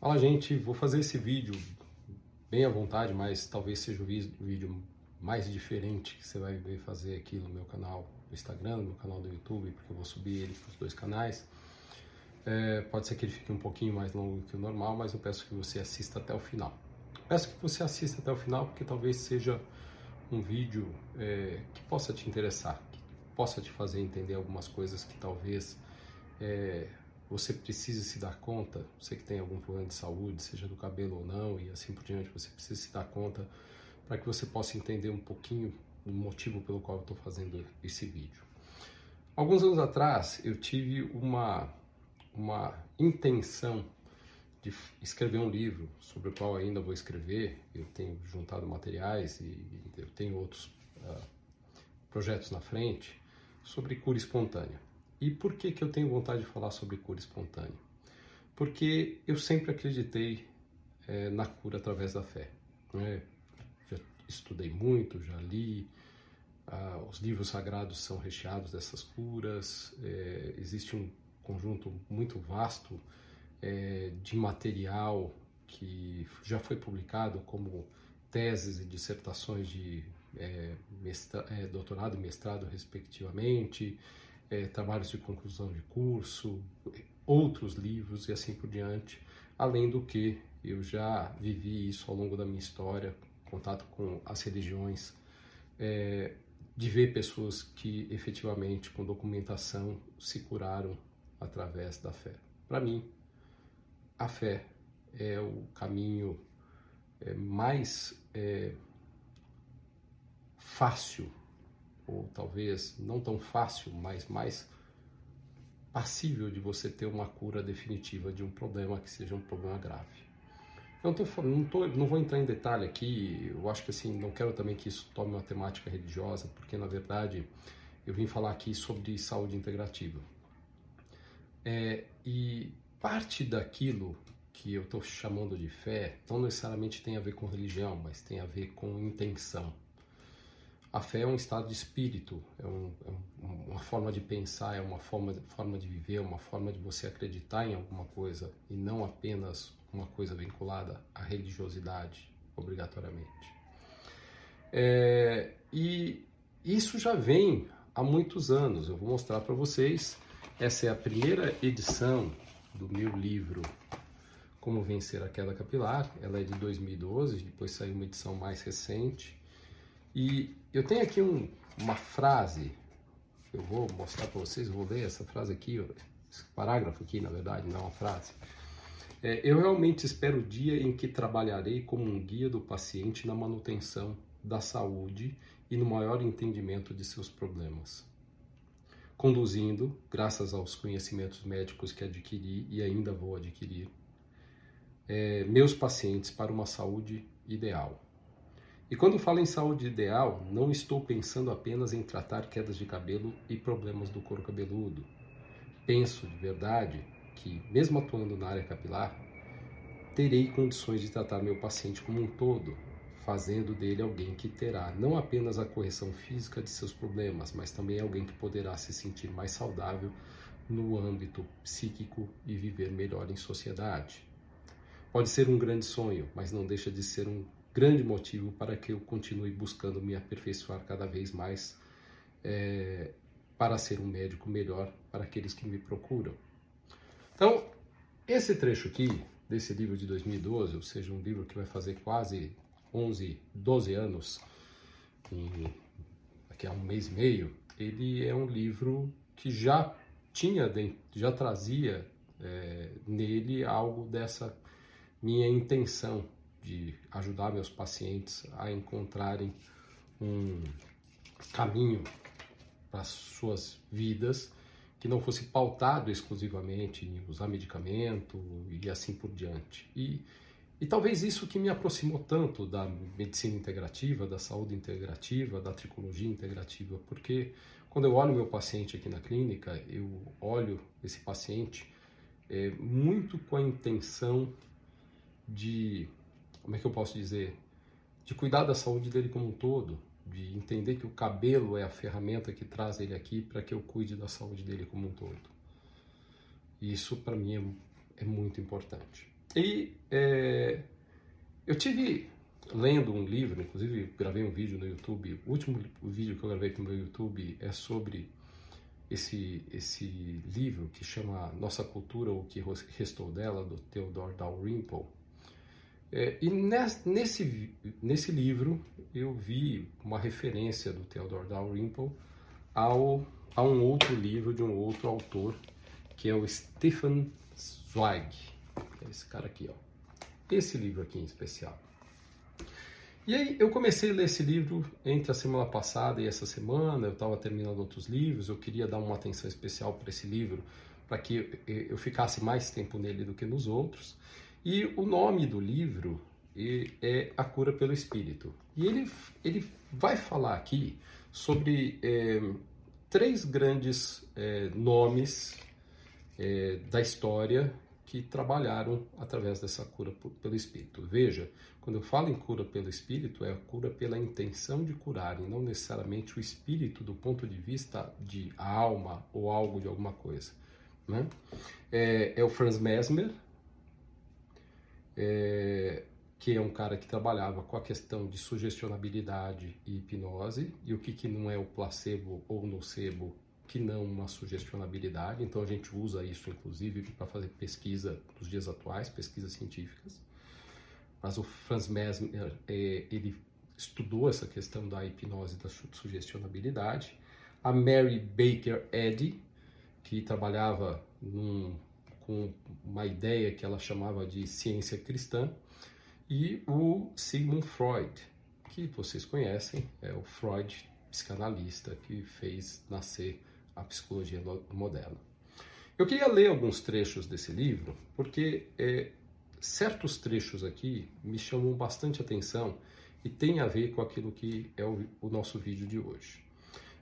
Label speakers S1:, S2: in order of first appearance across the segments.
S1: Fala gente, vou fazer esse vídeo bem à vontade, mas talvez seja o vídeo mais diferente que você vai ver fazer aqui no meu canal do Instagram, no meu canal do YouTube, porque eu vou subir ele para os dois canais. É, pode ser que ele fique um pouquinho mais longo que o normal, mas eu peço que você assista até o final. Peço que você assista até o final, porque talvez seja um vídeo é, que possa te interessar, que possa te fazer entender algumas coisas que talvez é, você precise se dar conta, você que tem algum problema de saúde, seja do cabelo ou não, e assim por diante, você precisa se dar conta para que você possa entender um pouquinho do motivo pelo qual eu estou fazendo esse vídeo. Alguns anos atrás, eu tive uma, uma intenção de escrever um livro sobre o qual ainda vou escrever. Eu tenho juntado materiais e eu tenho outros uh, projetos na frente sobre cura espontânea. E por que, que eu tenho vontade de falar sobre cura espontânea? Porque eu sempre acreditei é, na cura através da fé. Né? Já estudei muito, já li, ah, os livros sagrados são recheados dessas curas, é, existe um conjunto muito vasto é, de material que já foi publicado como teses e dissertações de é, mestra, é, doutorado e mestrado, respectivamente, é, trabalhos de conclusão de curso, outros livros e assim por diante. Além do que eu já vivi isso ao longo da minha história, contato com as religiões, é, de ver pessoas que efetivamente, com documentação, se curaram através da fé. Para mim, a fé é o caminho é, mais é, fácil ou talvez não tão fácil, mas mais passível de você ter uma cura definitiva de um problema que seja um problema grave. Eu não, tô, não, tô, não vou entrar em detalhe aqui, eu acho que assim, não quero também que isso tome uma temática religiosa, porque na verdade eu vim falar aqui sobre saúde integrativa. É, e parte daquilo que eu estou chamando de fé não necessariamente tem a ver com religião, mas tem a ver com intenção. A fé é um estado de espírito, é, um, é uma forma de pensar, é uma forma, forma de viver, é uma forma de você acreditar em alguma coisa e não apenas uma coisa vinculada à religiosidade, obrigatoriamente. É, e isso já vem há muitos anos. Eu vou mostrar para vocês. Essa é a primeira edição do meu livro Como Vencer a Queda Capilar. Ela é de 2012, depois saiu uma edição mais recente e eu tenho aqui um, uma frase, eu vou mostrar para vocês, vou ler essa frase aqui, esse parágrafo aqui, na verdade, não é uma frase. É, eu realmente espero o dia em que trabalharei como um guia do paciente na manutenção da saúde e no maior entendimento de seus problemas. Conduzindo, graças aos conhecimentos médicos que adquiri e ainda vou adquirir, é, meus pacientes para uma saúde ideal e quando falo em saúde ideal, não estou pensando apenas em tratar quedas de cabelo e problemas do couro cabeludo. Penso de verdade que, mesmo atuando na área capilar, terei condições de tratar meu paciente como um todo, fazendo dele alguém que terá não apenas a correção física de seus problemas, mas também alguém que poderá se sentir mais saudável no âmbito psíquico e viver melhor em sociedade. Pode ser um grande sonho, mas não deixa de ser um grande motivo para que eu continue buscando me aperfeiçoar cada vez mais é, para ser um médico melhor para aqueles que me procuram. Então, esse trecho aqui desse livro de 2012, ou seja, um livro que vai fazer quase 11, 12 anos, em, daqui a um mês e meio, ele é um livro que já tinha, já trazia é, nele algo dessa minha intenção de ajudar meus pacientes a encontrarem um caminho para suas vidas que não fosse pautado exclusivamente em usar medicamento e assim por diante. E, e talvez isso que me aproximou tanto da medicina integrativa, da saúde integrativa, da tricologia integrativa, porque quando eu olho meu paciente aqui na clínica, eu olho esse paciente é, muito com a intenção de como é que eu posso dizer, de cuidar da saúde dele como um todo, de entender que o cabelo é a ferramenta que traz ele aqui para que eu cuide da saúde dele como um todo. Isso para mim é muito importante. E é, eu tive lendo um livro, inclusive gravei um vídeo no YouTube. O último vídeo que eu gravei para o meu YouTube é sobre esse, esse livro que chama Nossa Cultura, o que restou dela, do Theodore Dalrymple. É, e nesse, nesse livro eu vi uma referência do Theodore Dalrymple ao, a um outro livro de um outro autor, que é o Stefan Zweig. É esse cara aqui, ó. Esse livro aqui em especial. E aí eu comecei a ler esse livro entre a semana passada e essa semana, eu estava terminando outros livros, eu queria dar uma atenção especial para esse livro, para que eu ficasse mais tempo nele do que nos outros. E o nome do livro é A Cura pelo Espírito. E ele, ele vai falar aqui sobre é, três grandes é, nomes é, da história que trabalharam através dessa cura pelo Espírito. Veja, quando eu falo em cura pelo Espírito, é a cura pela intenção de curar, e não necessariamente o Espírito do ponto de vista de alma ou algo de alguma coisa. Né? É, é o Franz Mesmer, é, que é um cara que trabalhava com a questão de sugestionabilidade e hipnose, e o que, que não é o placebo ou nocebo que não uma sugestionabilidade. Então a gente usa isso, inclusive, para fazer pesquisa nos dias atuais, pesquisas científicas. Mas o Franz Mesmer, é, ele estudou essa questão da hipnose e da sugestionabilidade. A Mary Baker Eddy, que trabalhava num, com uma ideia que ela chamava de ciência cristã, e o Sigmund Freud, que vocês conhecem, é o Freud psicanalista que fez nascer a psicologia moderna. Eu queria ler alguns trechos desse livro, porque é, certos trechos aqui me chamam bastante atenção e tem a ver com aquilo que é o, o nosso vídeo de hoje.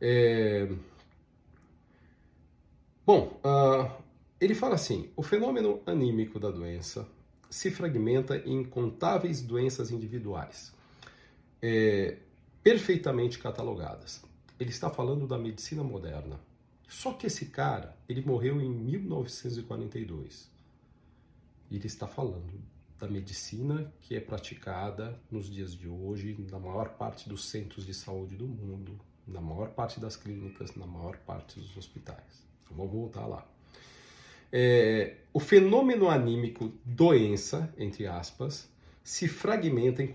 S1: É... Bom, uh, ele fala assim: o fenômeno anímico da doença se fragmenta em incontáveis doenças individuais, é, perfeitamente catalogadas. Ele está falando da medicina moderna. Só que esse cara, ele morreu em 1942. E ele está falando da medicina que é praticada nos dias de hoje na maior parte dos centros de saúde do mundo, na maior parte das clínicas, na maior parte dos hospitais. Então, vamos voltar lá. É, o fenômeno anímico doença, entre aspas, se fragmenta em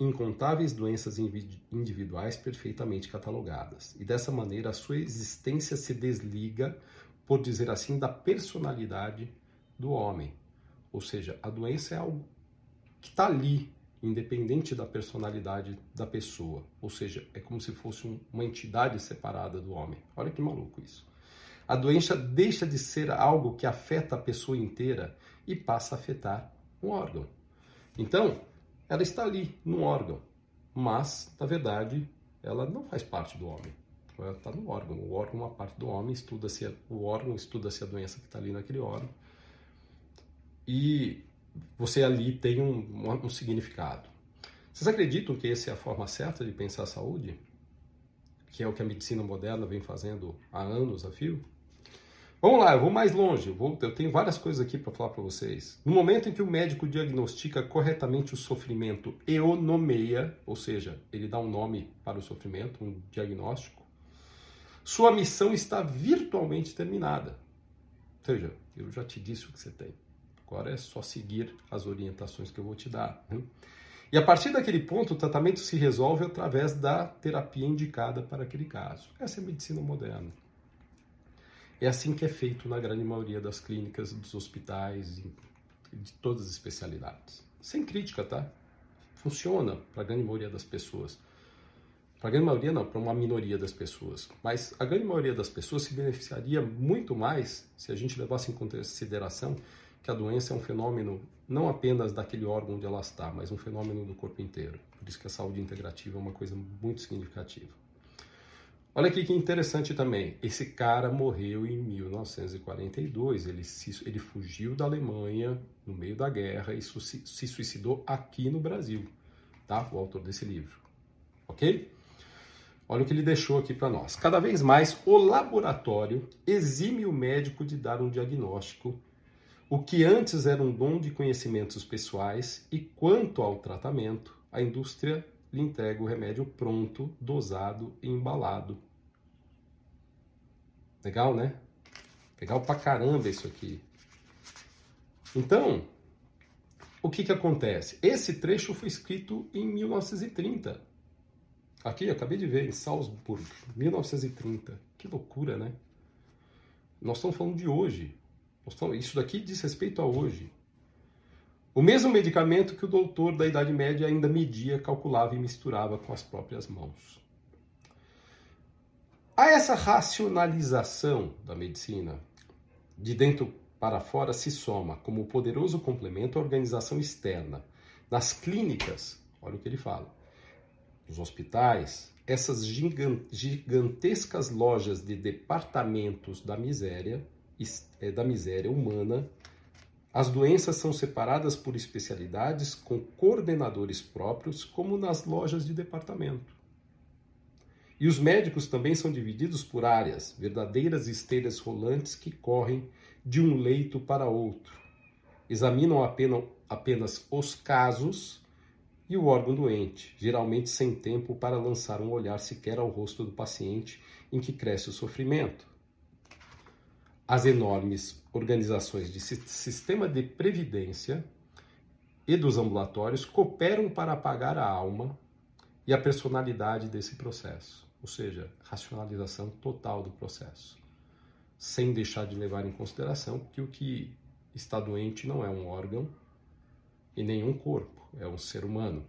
S1: incontáveis doenças individuais perfeitamente catalogadas. E dessa maneira a sua existência se desliga, por dizer assim, da personalidade do homem. Ou seja, a doença é algo que está ali, independente da personalidade da pessoa. Ou seja, é como se fosse uma entidade separada do homem. Olha que maluco isso. A doença deixa de ser algo que afeta a pessoa inteira e passa a afetar um órgão. Então, ela está ali, num órgão, mas, na verdade, ela não faz parte do homem. Ela está no órgão. O órgão é uma parte do homem, estuda-se o órgão, estuda-se a doença que está ali naquele órgão. E você ali tem um, um significado. Vocês acreditam que essa é a forma certa de pensar a saúde? Que é o que a medicina moderna vem fazendo há anos a fio? Vamos lá, eu vou mais longe. Eu, vou, eu tenho várias coisas aqui para falar para vocês. No momento em que o médico diagnostica corretamente o sofrimento e o nomeia, ou seja, ele dá um nome para o sofrimento, um diagnóstico, sua missão está virtualmente terminada. Ou seja, eu já te disse o que você tem. Agora é só seguir as orientações que eu vou te dar. Né? E a partir daquele ponto, o tratamento se resolve através da terapia indicada para aquele caso. Essa é a medicina moderna. É assim que é feito na grande maioria das clínicas, dos hospitais, de todas as especialidades. Sem crítica, tá? Funciona para a grande maioria das pessoas. Para a grande maioria, não, para uma minoria das pessoas. Mas a grande maioria das pessoas se beneficiaria muito mais se a gente levasse em consideração que a doença é um fenômeno não apenas daquele órgão onde ela está, mas um fenômeno do corpo inteiro. Por isso que a saúde integrativa é uma coisa muito significativa. Olha aqui que interessante também. Esse cara morreu em 1942. Ele, se, ele fugiu da Alemanha no meio da guerra e su, se suicidou aqui no Brasil, tá? O autor desse livro, ok? Olha o que ele deixou aqui para nós. Cada vez mais o laboratório exime o médico de dar um diagnóstico, o que antes era um dom de conhecimentos pessoais, e quanto ao tratamento, a indústria lhe entrega o remédio pronto, dosado e embalado. Legal, né? Legal pra caramba isso aqui. Então, o que que acontece? Esse trecho foi escrito em 1930. Aqui, acabei de ver, em Salzburg, 1930. Que loucura, né? Nós estamos falando de hoje. Estamos... Isso daqui diz respeito a hoje. O mesmo medicamento que o doutor da Idade Média ainda media, calculava e misturava com as próprias mãos. A essa racionalização da medicina, de dentro para fora, se soma como poderoso complemento a organização externa. Nas clínicas, olha o que ele fala, nos hospitais, essas gigantescas lojas de departamentos da miséria, eh, da miséria humana, as doenças são separadas por especialidades com coordenadores próprios, como nas lojas de departamento. E os médicos também são divididos por áreas, verdadeiras esteiras rolantes que correm de um leito para outro. Examinam apenas, os casos e o órgão doente, geralmente sem tempo para lançar um olhar sequer ao rosto do paciente em que cresce o sofrimento as enormes organizações de sistema de previdência e dos ambulatórios cooperam para apagar a alma e a personalidade desse processo, ou seja, racionalização total do processo, sem deixar de levar em consideração que o que está doente não é um órgão e nenhum corpo, é um ser humano.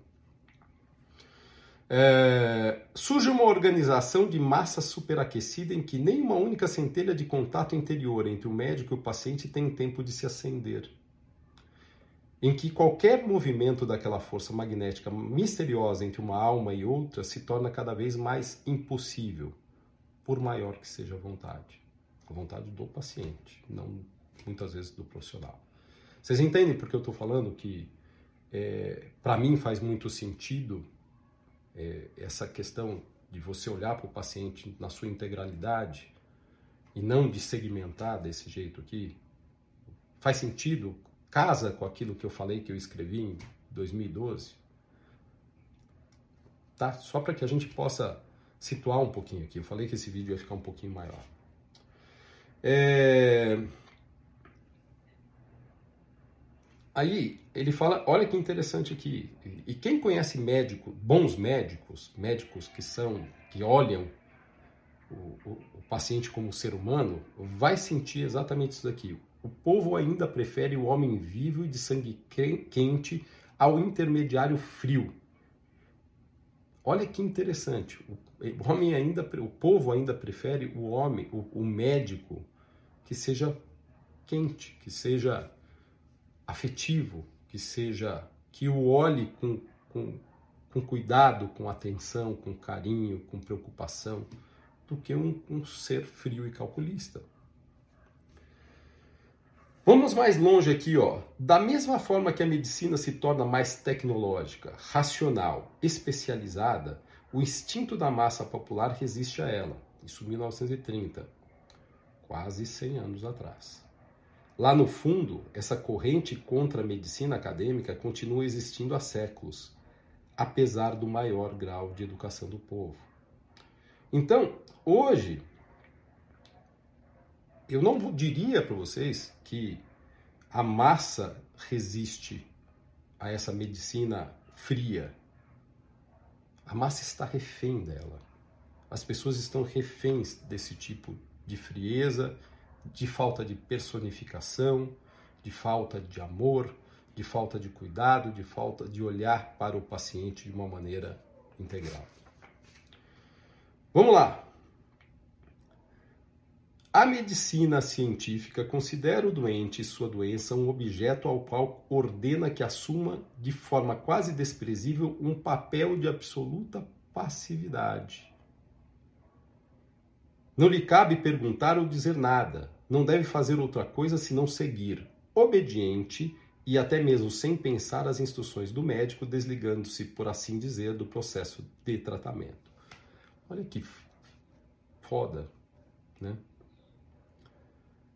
S1: É, surge uma organização de massa superaquecida em que nem uma única centelha de contato interior entre o médico e o paciente tem tempo de se acender. Em que qualquer movimento daquela força magnética misteriosa entre uma alma e outra se torna cada vez mais impossível, por maior que seja a vontade. A vontade do paciente, não muitas vezes do profissional. Vocês entendem porque eu estou falando que, é, para mim, faz muito sentido é, essa questão de você olhar para o paciente na sua integralidade e não de segmentar desse jeito aqui, faz sentido? Casa com aquilo que eu falei que eu escrevi em 2012? Tá? Só para que a gente possa situar um pouquinho aqui. Eu falei que esse vídeo ia ficar um pouquinho maior. É... Aí ele fala, olha que interessante aqui. E quem conhece médico, bons médicos, médicos que são, que olham o, o, o paciente como ser humano, vai sentir exatamente isso daqui. O povo ainda prefere o homem vivo e de sangue quente ao intermediário frio. Olha que interessante. O homem ainda, o povo ainda prefere o homem, o, o médico que seja quente, que seja afetivo, que seja que o olhe com, com, com cuidado, com atenção, com carinho, com preocupação, do que um, um ser frio e calculista. Vamos mais longe aqui, ó. Da mesma forma que a medicina se torna mais tecnológica, racional, especializada, o instinto da massa popular resiste a ela. Isso 1930, quase 100 anos atrás. Lá no fundo, essa corrente contra a medicina acadêmica continua existindo há séculos, apesar do maior grau de educação do povo. Então, hoje, eu não diria para vocês que a massa resiste a essa medicina fria. A massa está refém dela. As pessoas estão reféns desse tipo de frieza, de falta de personificação, de falta de amor, de falta de cuidado, de falta de olhar para o paciente de uma maneira integral. Vamos lá. A medicina científica considera o doente e sua doença um objeto ao qual ordena que assuma de forma quase desprezível um papel de absoluta passividade. Não lhe cabe perguntar ou dizer nada, não deve fazer outra coisa senão seguir, obediente e até mesmo sem pensar as instruções do médico, desligando-se, por assim dizer, do processo de tratamento. Olha que foda, né?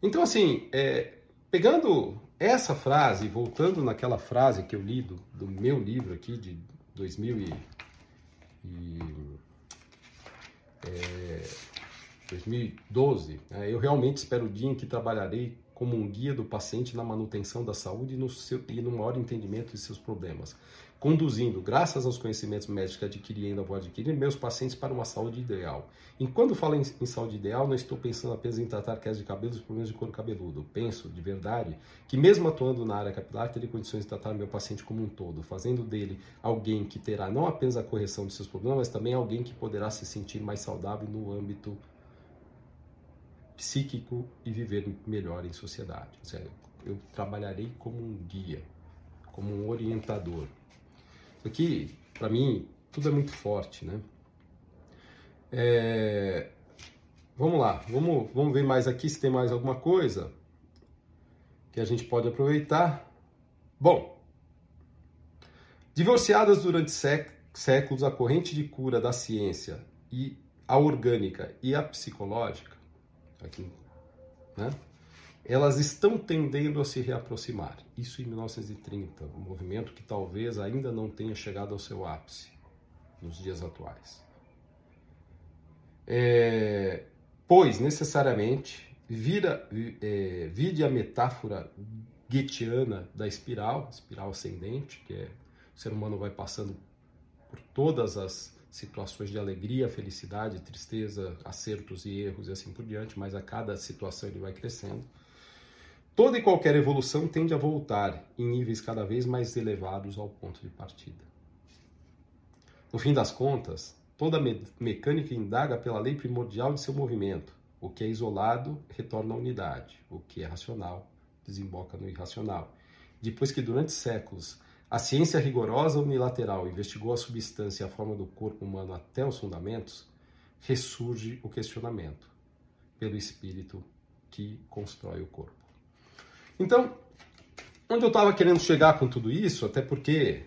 S1: Então, assim, é, pegando essa frase, voltando naquela frase que eu li do, do meu livro aqui de 2000 e, e é, 2012, né, eu realmente espero o dia em que trabalharei como um guia do paciente na manutenção da saúde e no, seu, e no maior entendimento de seus problemas, conduzindo, graças aos conhecimentos médicos que adquiri e ainda vou adquirir, meus pacientes para uma saúde ideal. E quando falo em, em, saúde ideal, não estou pensando apenas em tratar quedas de cabelo e problemas de couro cabeludo. Penso, de verdade, que mesmo atuando na área capilar, terei condições de tratar meu paciente como um todo, fazendo dele alguém que terá não apenas a correção de seus problemas, mas também alguém que poderá se sentir mais saudável no âmbito psíquico e viver melhor em sociedade. Ou seja, eu trabalharei como um guia, como um orientador. Aqui, para mim, tudo é muito forte, né? É... Vamos lá, vamos, vamos ver mais aqui se tem mais alguma coisa que a gente pode aproveitar. Bom, divorciadas durante séculos, a corrente de cura da ciência e a orgânica e a psicológica aqui, né? elas estão tendendo a se reaproximar. Isso em 1930, um movimento que talvez ainda não tenha chegado ao seu ápice nos dias atuais. É, pois, necessariamente, vira, é, vide a metáfora goetheana da espiral, espiral ascendente, que é o ser humano vai passando por todas as situações de alegria, felicidade, tristeza, acertos e erros e assim por diante, mas a cada situação ele vai crescendo. Toda e qualquer evolução tende a voltar em níveis cada vez mais elevados ao ponto de partida. No fim das contas, toda me mecânica indaga pela lei primordial de seu movimento. O que é isolado retorna à unidade, o que é racional desemboca no irracional. Depois que durante séculos a ciência rigorosa unilateral investigou a substância e a forma do corpo humano até os fundamentos, ressurge o questionamento pelo espírito que constrói o corpo. Então, onde eu estava querendo chegar com tudo isso, até porque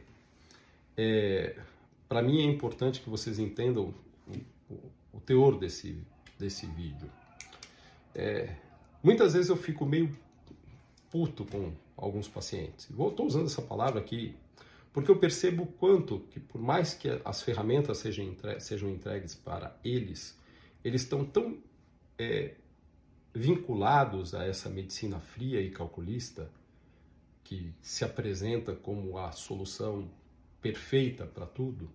S1: é, para mim é importante que vocês entendam o, o teor desse, desse vídeo. É, muitas vezes eu fico meio puto com alguns pacientes. Estou usando essa palavra aqui porque eu percebo quanto que, por mais que as ferramentas sejam, entre, sejam entregues para eles, eles estão tão é, vinculados a essa medicina fria e calculista, que se apresenta como a solução perfeita para tudo,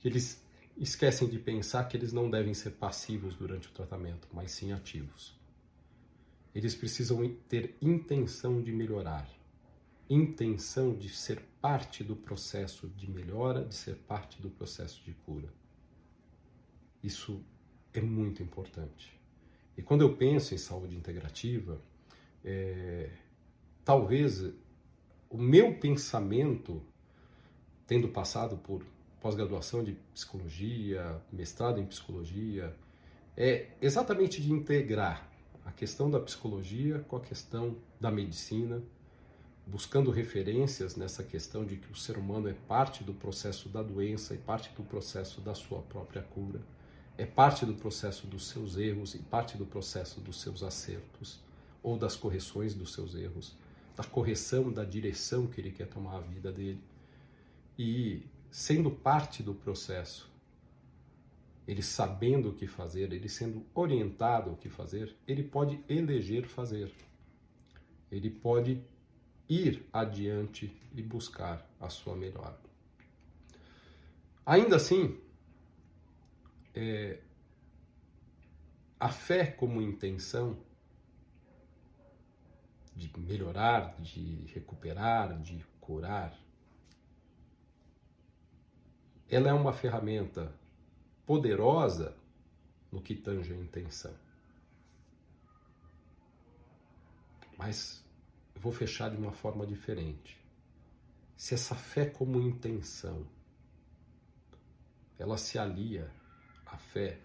S1: que eles esquecem de pensar que eles não devem ser passivos durante o tratamento, mas sim ativos. Eles precisam ter intenção de melhorar, intenção de ser parte do processo de melhora, de ser parte do processo de cura. Isso é muito importante. E quando eu penso em saúde integrativa, é, talvez o meu pensamento, tendo passado por pós-graduação de psicologia, mestrado em psicologia, é exatamente de integrar a questão da psicologia com a questão da medicina, buscando referências nessa questão de que o ser humano é parte do processo da doença e parte do processo da sua própria cura, é parte do processo dos seus erros e parte do processo dos seus acertos ou das correções dos seus erros, da correção da direção que ele quer tomar a vida dele. E sendo parte do processo, ele sabendo o que fazer, ele sendo orientado o que fazer, ele pode eleger fazer. Ele pode ir adiante e buscar a sua melhora. Ainda assim, é, a fé como intenção de melhorar, de recuperar, de curar, ela é uma ferramenta poderosa no que tange a intenção. Mas eu vou fechar de uma forma diferente. Se essa fé como intenção ela se alia à fé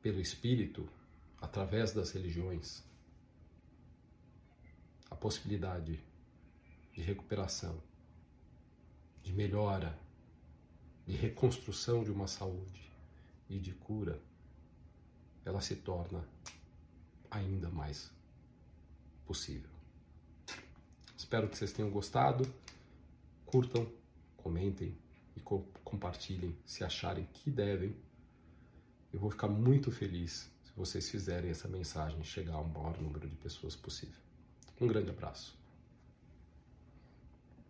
S1: pelo espírito através das religiões, a possibilidade de recuperação, de melhora, de reconstrução de uma saúde e de cura, ela se torna ainda mais possível. Espero que vocês tenham gostado. Curtam, comentem e co compartilhem se acharem que devem. Eu vou ficar muito feliz se vocês fizerem essa mensagem chegar ao maior número de pessoas possível. Um grande abraço.